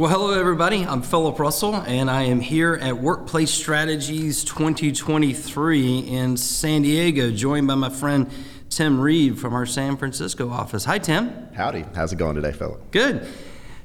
Well, hello, everybody. I'm Phillip Russell, and I am here at Workplace Strategies 2023 in San Diego, joined by my friend Tim Reed from our San Francisco office. Hi, Tim. Howdy. How's it going today, Phillip? Good.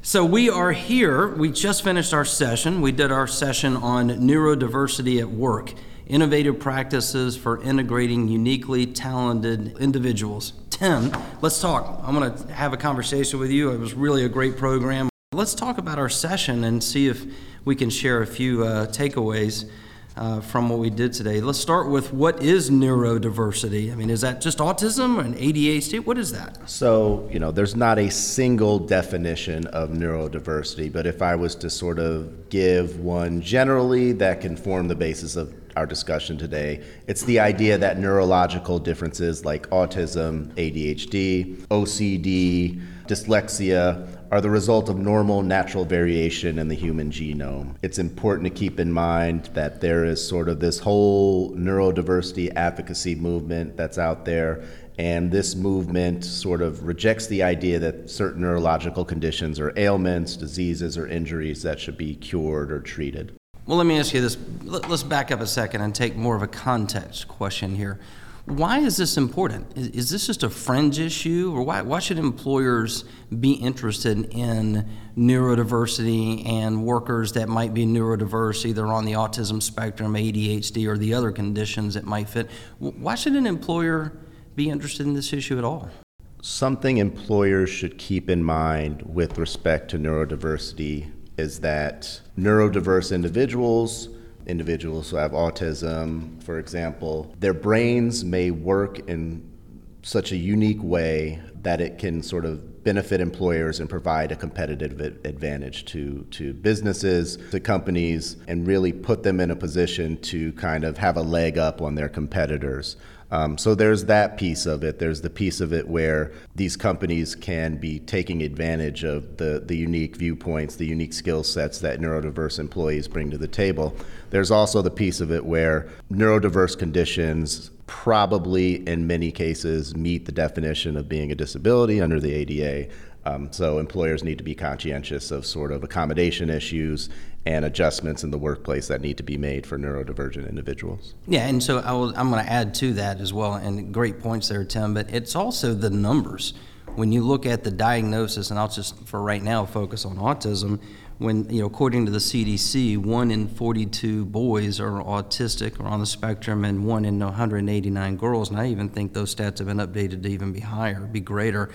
So, we are here. We just finished our session. We did our session on neurodiversity at work innovative practices for integrating uniquely talented individuals. Tim, let's talk. I'm going to have a conversation with you. It was really a great program. Let's talk about our session and see if we can share a few uh, takeaways uh, from what we did today. Let's start with what is neurodiversity? I mean, is that just autism and ADHD? What is that? So, you know, there's not a single definition of neurodiversity, but if I was to sort of give one generally that can form the basis of our discussion today. It's the idea that neurological differences like autism, ADHD, OCD, dyslexia are the result of normal natural variation in the human genome. It's important to keep in mind that there is sort of this whole neurodiversity advocacy movement that's out there. And this movement sort of rejects the idea that certain neurological conditions or ailments, diseases, or injuries that should be cured or treated. Well, let me ask you this. Let's back up a second and take more of a context question here. Why is this important? Is, this just a fringe issue, or why, why should employers be interested in neurodiversity and workers that might be neurodiverse, either on the autism spectrum, ADHD, or the other conditions that might fit? Why should an employer be interested in this issue at all? Something employers should keep in mind with respect to neurodiversity is that neurodiverse individuals, individuals who have autism, for example, their brains may work in such a unique way that it can sort of benefit employers and provide a competitive advantage to, to businesses, to companies, and really put them in a position to kind of have a leg up on their competitors. Um, so there's that piece of it. There's the piece of it where these companies can be taking advantage of the, the unique viewpoints, the unique skill sets that neurodiverse employees bring to the table. There's also the piece of it where neurodiverse conditions probably in many cases meet the definition of being a disability under the ADA. Um, so employers need to be conscientious of sort of accommodation issues and adjustments in the workplace that need to be made for neurodivergent individuals. Yeah, and so I am going to add to that as well, and great points there, Tim, but it's also the numbers. When you look at the diagnosis, and I'll just for right now focus on autism, when you know according to the CDC, one in 42 boys are autistic or on the spectrum, and one in 189 girls. And I even think those stats have been updated to even be higher, be greater.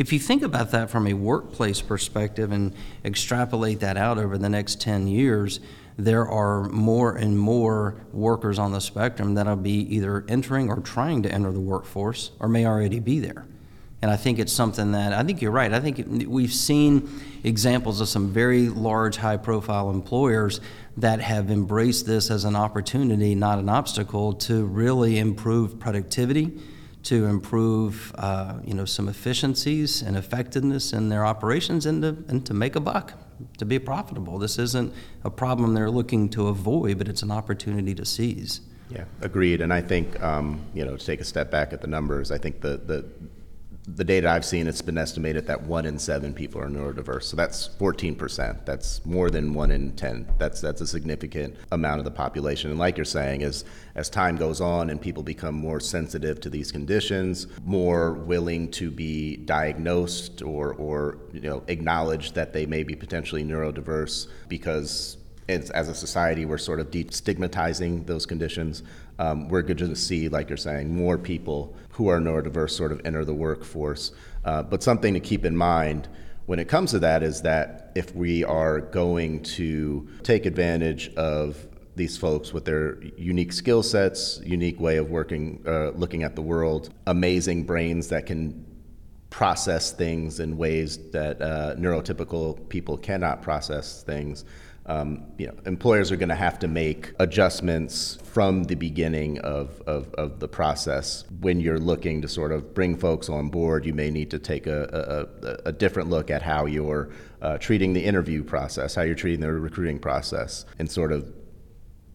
If you think about that from a workplace perspective and extrapolate that out over the next 10 years, there are more and more workers on the spectrum that'll be either entering or trying to enter the workforce or may already be there. And I think it's something that I think you're right. I think we've seen examples of some very large, high profile employers that have embraced this as an opportunity, not an obstacle, to really improve productivity, to improve uh, you know, some efficiencies and effectiveness in their operations, and to, and to make a buck, to be profitable. This isn't a problem they're looking to avoid, but it's an opportunity to seize. Yeah, agreed. And I think, um, you know, to take a step back at the numbers, I think the, the the data I've seen, it's been estimated that one in seven people are neurodiverse. So that's 14%. That's more than one in 10. That's, that's a significant amount of the population. And like you're saying, as, as time goes on and people become more sensitive to these conditions, more willing to be diagnosed or, or you know, acknowledge that they may be potentially neurodiverse because as, a society, we're sort of destigmatizing those conditions. Um, we're going to see, like you're saying, more people who are neurodiverse sort of enter the workforce. Uh, but something to keep in mind when it comes to that is that if we are going to take advantage of these folks with their unique skill sets, unique way of working, uh, looking at the world, amazing brains that can process things in ways that uh, neurotypical people cannot process things um, you know, employers are going to have to make adjustments from the beginning of, of, of, the process. When you're looking to sort of bring folks on board, you may need to take a, a, a different look at how you're uh, treating the interview process, how you're treating the recruiting process, and sort of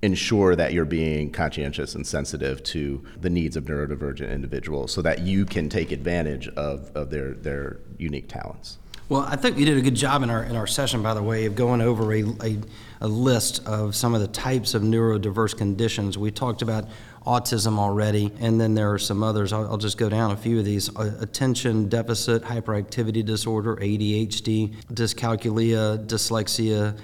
ensure that you're being conscientious and sensitive to the needs of neurodivergent individuals so that you can take advantage of, of their, their unique talents. Well, I think you did a good job in our in our session, by the way, of going over a, a, a, list of some of the types of neurodiverse conditions. We talked about autism already, and then there are some others. I'll, I'll just go down a few of these: uh, attention deficit hyperactivity disorder, ADHD, dyscalculia, dyslexia,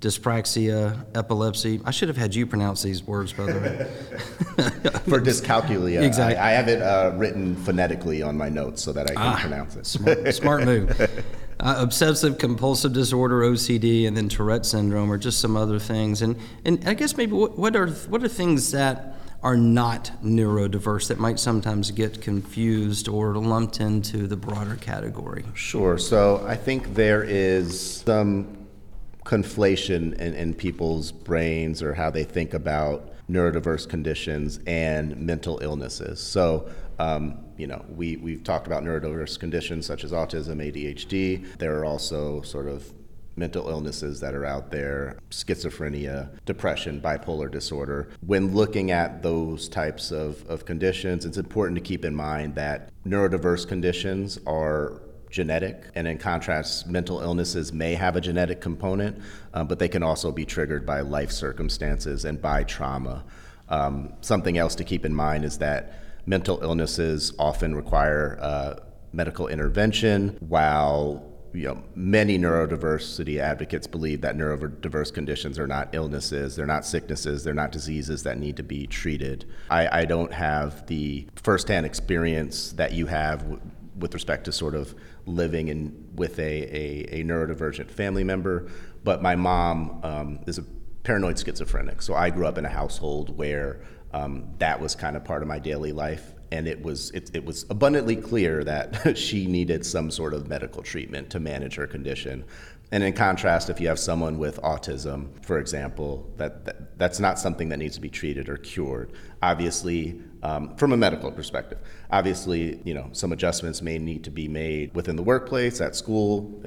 dyspraxia, epilepsy. I should have had you pronounce these words, by the way. For dyscalculia, exactly. I, I have it uh, written phonetically on my notes so that I can ah, pronounce it. Smart, smart move. Uh, obsessive compulsive disorder, OCD, and then Tourette syndrome, or just some other things. And and I guess maybe what, what are what are things that are not neurodiverse that might sometimes get confused or lumped into the broader category? Sure. So I think there is some conflation in, in people's brains or how they think about neurodiverse conditions and mental illnesses. So, um, you know, we, we've talked about neurodiverse conditions such as autism, ADHD. There are also sort of mental illnesses that are out there schizophrenia, depression, bipolar disorder. When looking at those types of, of conditions, it's important to keep in mind that neurodiverse conditions are genetic, and in contrast, mental illnesses may have a genetic component, uh, but they can also be triggered by life circumstances and by trauma. Um, something else to keep in mind is that mental illnesses often require uh, medical intervention, while you know, many neurodiversity advocates believe that neurodiverse conditions are not illnesses, they're not sicknesses, they're not diseases that need to be treated. I, I don't have the firsthand experience that you have with respect to sort of living in with a, a, a neurodivergent family member. But my mom um, is a paranoid schizophrenic, so I grew up in a household where um, that was kind of part of my daily life, and it was it, it was abundantly clear that she needed some sort of medical treatment to manage her condition. And in contrast, if you have someone with autism, for example, that, that that's not something that needs to be treated or cured. Obviously, um, from a medical perspective, obviously, you know, some adjustments may need to be made within the workplace, at school,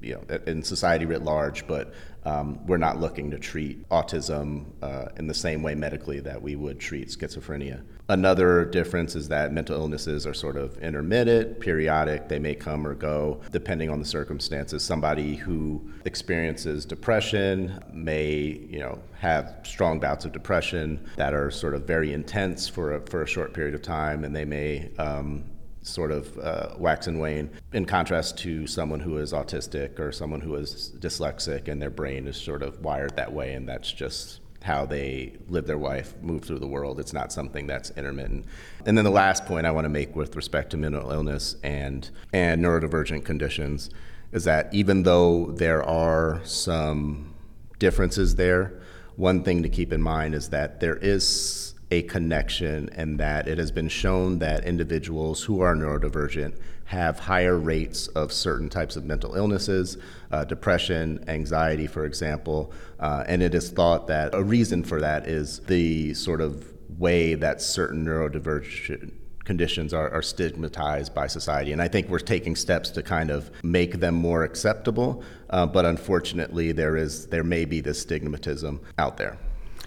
you know, in society writ large. But um, we're not looking to treat autism uh, in the same way medically that we would treat schizophrenia. Another difference is that mental illnesses are sort of intermittent, periodic. They may come or go depending on the circumstances. Somebody who experiences depression may, you know, have strong bouts of depression that are sort of very intense for a, for a short period of time, and they may um, sort of uh, wax and wane, in contrast to someone who is autistic or someone who is dyslexic and their brain is sort of wired that way, and that's just how they live their life, move through the world. It's not something that's intermittent. And then the last point I want to make with respect to mental illness and and neurodivergent conditions is that even though there are some differences there, one thing to keep in mind is that there is a connection and that it has been shown that individuals who are neurodivergent have higher rates of certain types of mental illnesses, uh, depression, anxiety, for example. Uh, and it is thought that a reason for that is the sort of way that certain neurodivergent conditions are, are, stigmatized by society. And I think we're taking steps to kind of make them more acceptable. Uh, but unfortunately, there is there may be this stigmatism out there.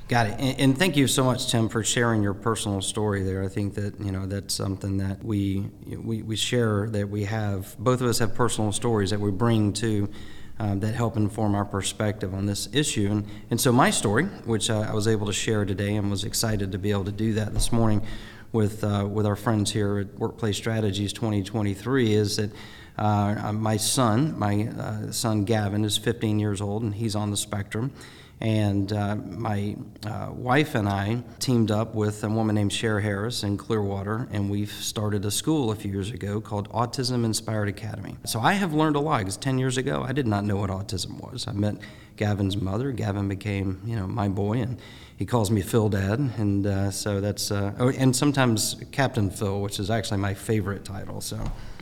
Got it. And, and, thank you so much, Tim, for sharing your personal story there. I think that you know that's something that we we, we share that we have. Both of us have personal stories that we bring to. Um, that help inform our perspective on this issue. And, and so, my story, which uh, I was able to share today and was excited to be able to do that this morning with, uh, with our friends here at Workplace Strategies 2023, is that uh, my son, my uh, son Gavin, is 15 years old and he's on the spectrum. And uh, my uh, wife and I teamed up with a woman named Cher Harris in Clearwater, and we've started a school a few years ago called Autism Inspired Academy. So I have learned a lot because 10 years ago I did not know what autism was. I met Gavin's mother. Gavin became, you know, my boy, and he calls me Phil Dad, and uh, so that's uh, oh, and sometimes Captain Phil, which is actually my favorite title. So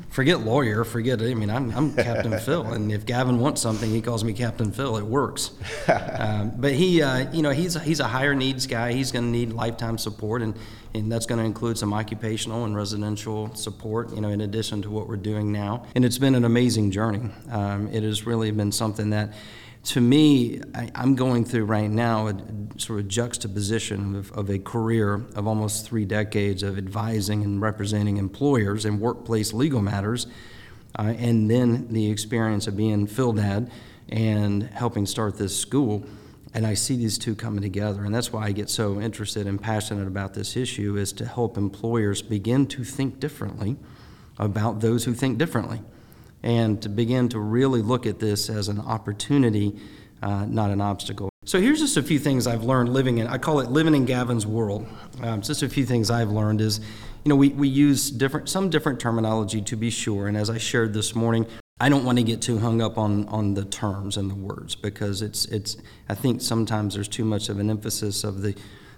forget lawyer, forget it. I mean, I'm, I'm Captain Phil, and if Gavin wants something, he calls me Captain Phil. It works. um, but he, uh, you know, he's he's a higher needs guy. He's going to need lifetime support, and and that's going to include some occupational and residential support. You know, in addition to what we're doing now, and it's been an amazing journey. Um, it has really been something that to me, I, am going through right now a, sort of juxtaposition of, of, a career of almost three decades of advising and representing employers in workplace legal matters, uh, and then the experience of being Phil Dad and helping start this school. And I see these two coming together, and that's why I get so interested and passionate about this issue is to help employers begin to think differently about those who think differently and to begin to really look at this as an opportunity, uh, not an obstacle. So here's just a few things I've learned living in, I call it living in Gavin's world. Um, just a few things I've learned is, you know, we, we use different, some different terminology to be sure. And as I shared this morning, I don't want to get too hung up on, on the terms and the words because it's, it's, I think sometimes there's too much of an emphasis of the,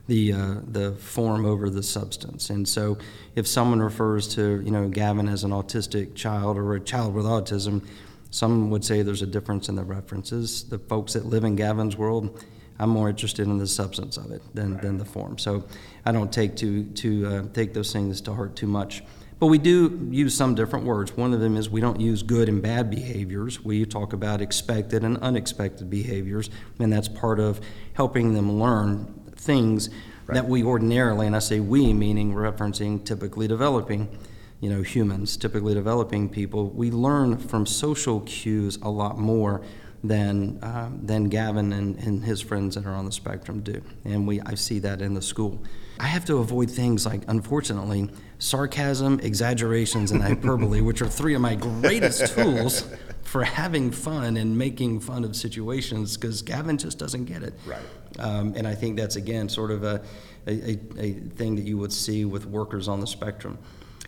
the uh, the form over the substance. And so, if someone refers to you know Gavin as an autistic child or a child with autism, some would say there's a difference in the references. The folks that live in Gavin's world, I'm more interested in the substance of it than, right. than the form. So I don't take to to uh, take those things to heart too much. But we do use some different words. One of them is we don't use good and bad behaviors. We talk about expected and unexpected behaviors, and that's part of helping them learn things that we ordinarily, and I say we, meaning referencing typically developing, you know, humans, typically developing people, we learn from social cues a lot more than uh, than Gavin and, and his friends that are on the spectrum do, and we I see that in the school. I have to avoid things like, unfortunately, sarcasm, exaggerations, and hyperbole, which are three of my greatest tools for having fun and making fun of situations because Gavin just doesn't get it. Right. Um, and I think that's, again, sort of a, a, a, thing that you would see with workers on the spectrum.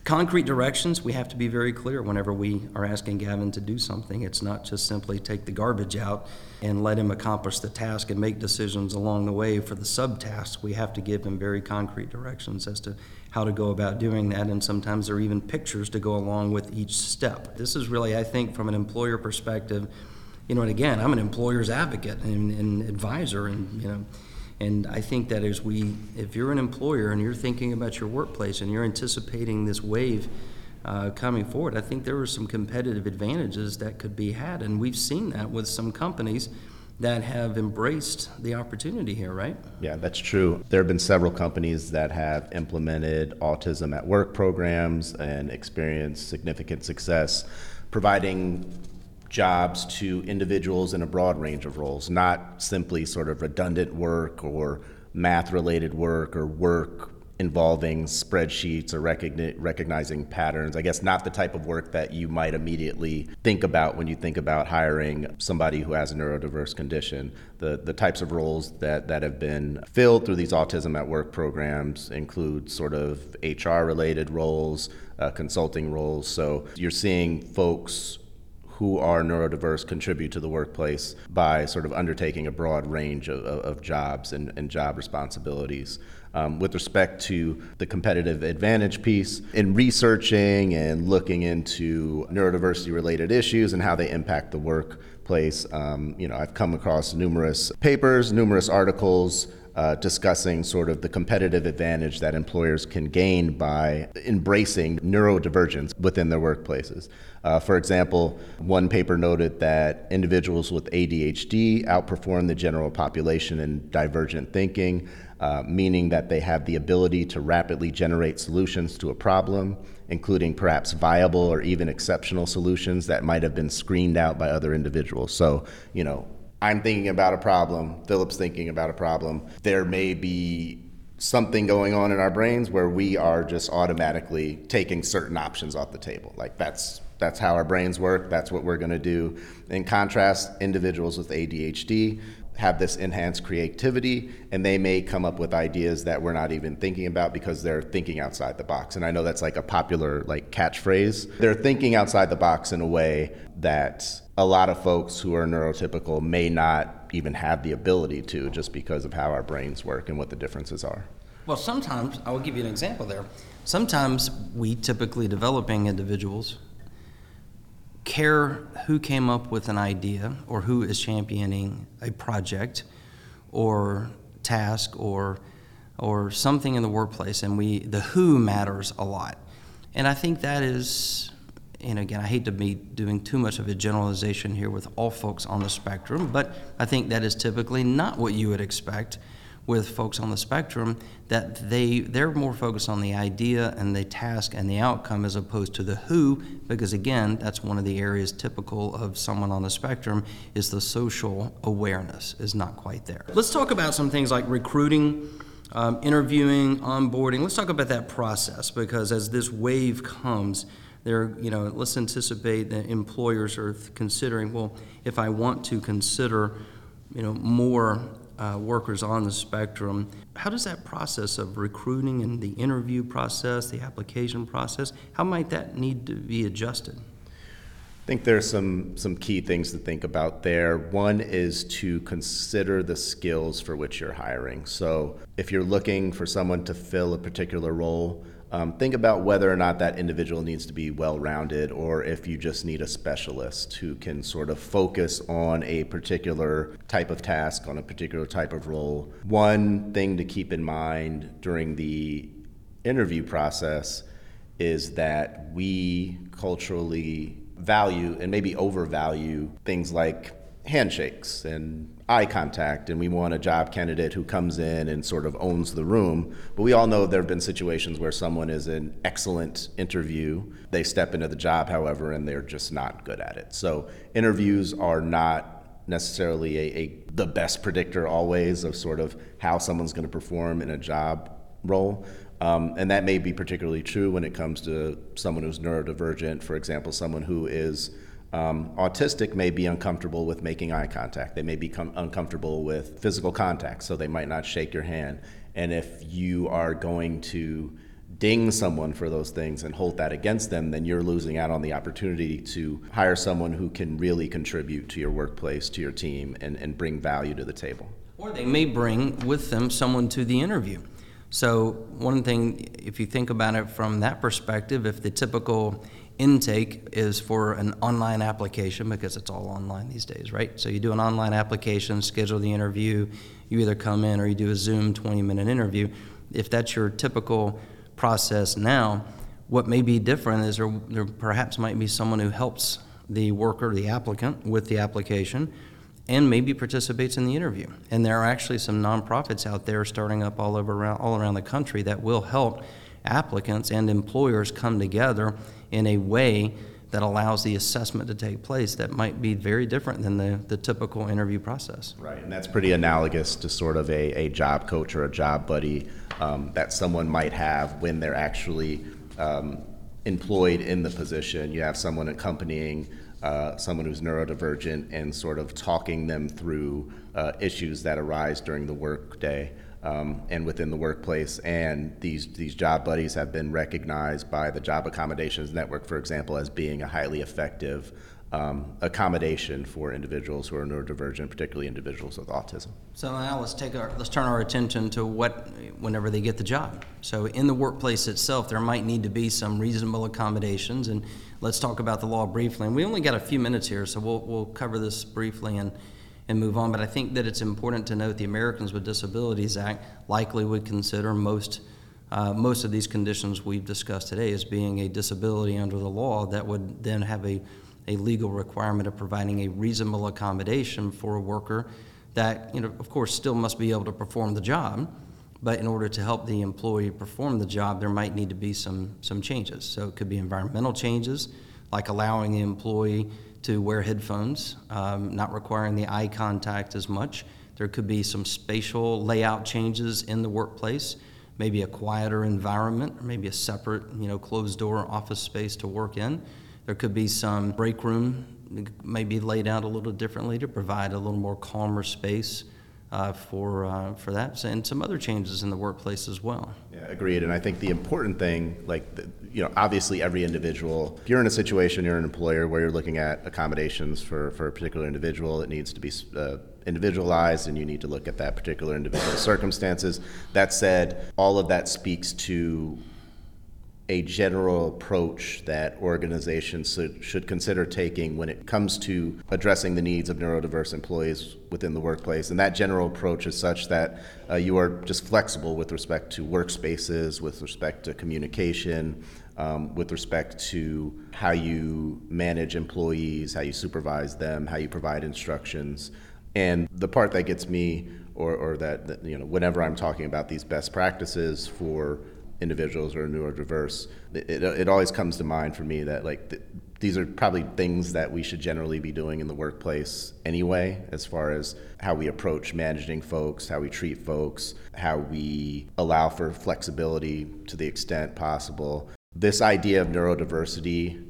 Concrete directions, we have to be very clear whenever we are asking Gavin to do something. It's not just simply take the garbage out and let him accomplish the task and make decisions along the way for the subtasks. We have to give him very concrete directions as to how to go about doing that, and sometimes there are even pictures to go along with each step. This is really, I think, from an employer perspective, you know, and again, I'm an employer's advocate and, and advisor, and you know, and I think that as we, if you're an employer and you're thinking about your workplace and you're anticipating this wave uh, coming forward, I think there are some competitive advantages that could be had, and we've seen that with some companies that have embraced the opportunity here, right? Yeah, that's true. There have been several companies that have implemented autism at work programs and experienced significant success, providing jobs to individuals in a broad range of roles, not simply sort of redundant work or math related work or work involving spreadsheets or recogni- recognizing patterns. I guess not the type of work that you might immediately think about when you think about hiring somebody who has a neurodiverse condition. The, the types of roles that, that have been filled through these Autism at Work programs include sort of HR related roles, uh, consulting roles. So you're seeing folks who are neurodiverse contribute to the workplace by sort of undertaking a broad range of, of jobs and, and, job responsibilities. Um, with respect to the competitive advantage piece, in researching and looking into neurodiversity related issues and how they impact the workplace, um, you know, I've come across numerous papers, numerous articles uh, discussing sort of the competitive advantage that employers can gain by embracing neurodivergence within their workplaces. Uh, for example, one paper noted that individuals with ADHD outperform the general population in divergent thinking, uh, meaning that they have the ability to rapidly generate solutions to a problem, including perhaps viable or even exceptional solutions that might have been screened out by other individuals. So, you know, I'm thinking about a problem, Phillip's thinking about a problem. There may be something going on in our brains where we are just automatically taking certain options off the table. Like that's that's how our brains work. That's what we're going to do. In contrast, individuals with ADHD have this enhanced creativity and they may come up with ideas that we're not even thinking about because they're thinking outside the box and i know that's like a popular like catchphrase they're thinking outside the box in a way that a lot of folks who are neurotypical may not even have the ability to just because of how our brains work and what the differences are. Well, sometimes, I will give you an example there. Sometimes we typically developing individuals care who came up with an idea or who is championing a project or task or or something in the workplace and we the who matters a lot and i think that is and again i hate to be doing too much of a generalization here with all folks on the spectrum but i think that is typically not what you would expect with folks on the spectrum that they they're more focused on the idea and the task and the outcome as opposed to the who because again that's one of the areas typical of someone on the spectrum is the social awareness is not quite there. Let's talk about some things like recruiting um, interviewing onboarding. Let's talk about that process because as this wave comes there you know let's anticipate that employers are considering well if i want to consider you know more uh, workers on the spectrum. How does that process of recruiting and the interview process, the application process, how might that need to be adjusted? I think there's some some key things to think about there. One is to consider the skills for which you're hiring. So, if you're looking for someone to fill a particular role, um, think about whether or not that individual needs to be well rounded or if you just need a specialist who can sort of focus on a particular type of task, on a particular type of role. One thing to keep in mind during the interview process is that we culturally value and maybe overvalue things like handshakes and eye contact and we want a job candidate who comes in and sort of owns the room. But we all know there have been situations where someone is an excellent interview. They step into the job, however, and they're just not good at it. So interviews are not necessarily a, a the best predictor always of sort of how someone's going to perform in a job role. Um, and that may be particularly true when it comes to someone who's neurodivergent, for example, someone who is um, autistic may be uncomfortable with making eye contact. They may become uncomfortable with physical contact, so they might not shake your hand. And if you are going to ding someone for those things and hold that against them, then you're losing out on the opportunity to hire someone who can really contribute to your workplace, to your team, and, and bring value to the table. Or they may bring with them someone to the interview. So, one thing, if you think about it from that perspective, if the typical intake is for an online application because it's all online these days, right? So you do an online application, schedule the interview, you either come in or you do a Zoom 20 minute interview. If that's your typical process now, what may be different is there, there perhaps might be someone who helps the worker, the applicant, with the application and maybe participates in the interview. And there are actually some nonprofits out there starting up all over around, all around the country that will help applicants and employers come together in a way that allows the assessment to take place that might be very different than the, the typical interview process. Right, and that's pretty analogous to sort of a, a job coach or a job buddy um, that someone might have when they're actually um, employed in the position. You have someone accompanying uh, someone who's neurodivergent and sort of talking them through uh, issues that arise during the workday um, and within the workplace. And these, these job buddies have been recognized by the Job Accommodations Network, for example, as being a highly effective um, accommodation for individuals who are neurodivergent, particularly individuals with autism. So now let's take our let's turn our attention to what whenever they get the job. So in the workplace itself, there might need to be some reasonable accommodations, and let's talk about the law briefly. And we only got a few minutes here, so we'll we'll cover this briefly and and move on. But I think that it's important to note the Americans with Disabilities Act likely would consider most. Uh, most of these conditions we've discussed today as being a disability under the law that would then have a, a legal requirement of providing a reasonable accommodation for a worker that, you know, of course, still must be able to perform the job, but in order to help the employee perform the job, there might need to be some, some changes. So it could be environmental changes, like allowing the employee to wear headphones, um, not requiring the eye contact as much. There could be some spatial layout changes in the workplace, maybe a quieter environment, or maybe a separate, you know, closed door office space to work in. There could be some break room, maybe laid out a little differently to provide a little more calmer space uh, for uh, for that, and some other changes in the workplace as well. Yeah, agreed. And I think the important thing, like the, you know, obviously every individual. If you're in a situation, you're an employer where you're looking at accommodations for for a particular individual, it needs to be. Uh, individualized and you need to look at that particular individual circumstances. That said, all of that speaks to a general approach that organizations should, consider taking when it comes to addressing the needs of neurodiverse employees within the workplace. And that general approach is such that uh, you are just flexible with respect to workspaces, with respect to communication, um, with respect to how you manage employees, how you supervise them, how you provide instructions. And the part that gets me, or, or that, that, you know, whenever I'm talking about these best practices for individuals or neurodiverse, it, it, always comes to mind for me that like th- these are probably things that we should generally be doing in the workplace anyway, as far as how we approach managing folks, how we treat folks, how we allow for flexibility to the extent possible. This idea of neurodiversity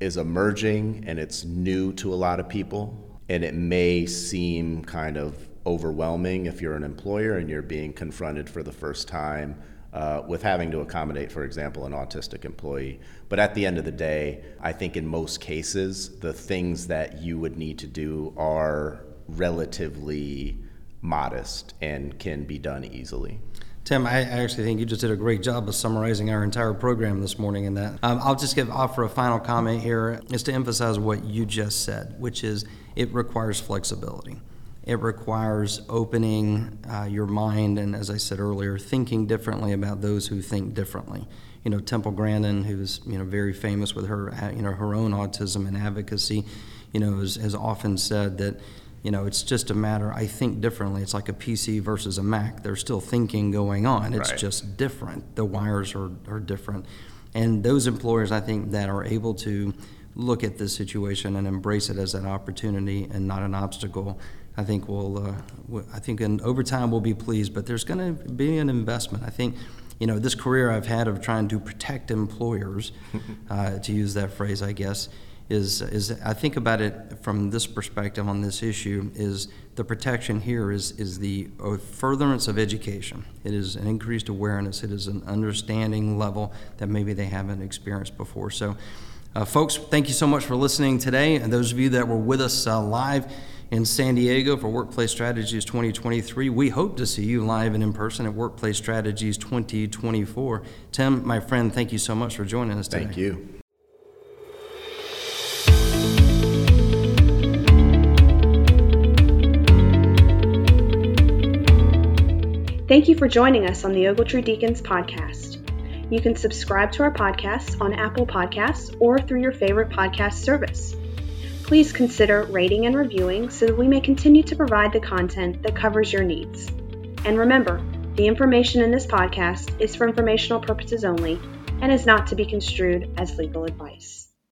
is emerging and it's new to a lot of people and it may seem kind of overwhelming if you're an employer and you're being confronted for the first time uh, with having to accommodate, for example, an autistic employee. But at the end of the day, I think in most cases, the things that you would need to do are relatively modest and can be done easily. Tim, I actually think you just did a great job of summarizing our entire program this morning in that. Um, I'll just give offer a final comment here is to emphasize what you just said, which is it requires flexibility. It requires opening uh, your mind and, as I said earlier, thinking differently about those who think differently. You know, Temple Grandin, who's you know very famous with her uh, you know her own autism and advocacy, you know, has, has often said that you know it's just a matter. I think differently. It's like a PC versus a Mac. There's still thinking going on. It's Right. just different. The wires are are different, and those employers I think that are able to look at this situation and embrace it as an opportunity and not an obstacle, I think we'll, uh, I think in, over time we'll be pleased, but there's going to be an investment. I think, you know, this career I've had of trying to protect employers, uh, to use that phrase, I guess, is, is I think about it from this perspective on this issue is the protection here is, is the uh, furtherance of education. It is an increased awareness. It is an understanding level that maybe they haven't experienced before. So, uh, folks, thank you so much for listening today. And those of you that were with us uh, live in San Diego for Workplace Strategies 2023, we hope to see you live and in person at Workplace Strategies 2024. Tim, my friend, thank you so much for joining us today. Thank you. Thank you for joining us on the Ogletree Deakins podcast. You can subscribe to our podcast on Apple Podcasts or through your favorite podcast service. Please consider rating and reviewing so that we may continue to provide the content that covers your needs. And remember, the information in this podcast is for informational purposes only and is not to be construed as legal advice.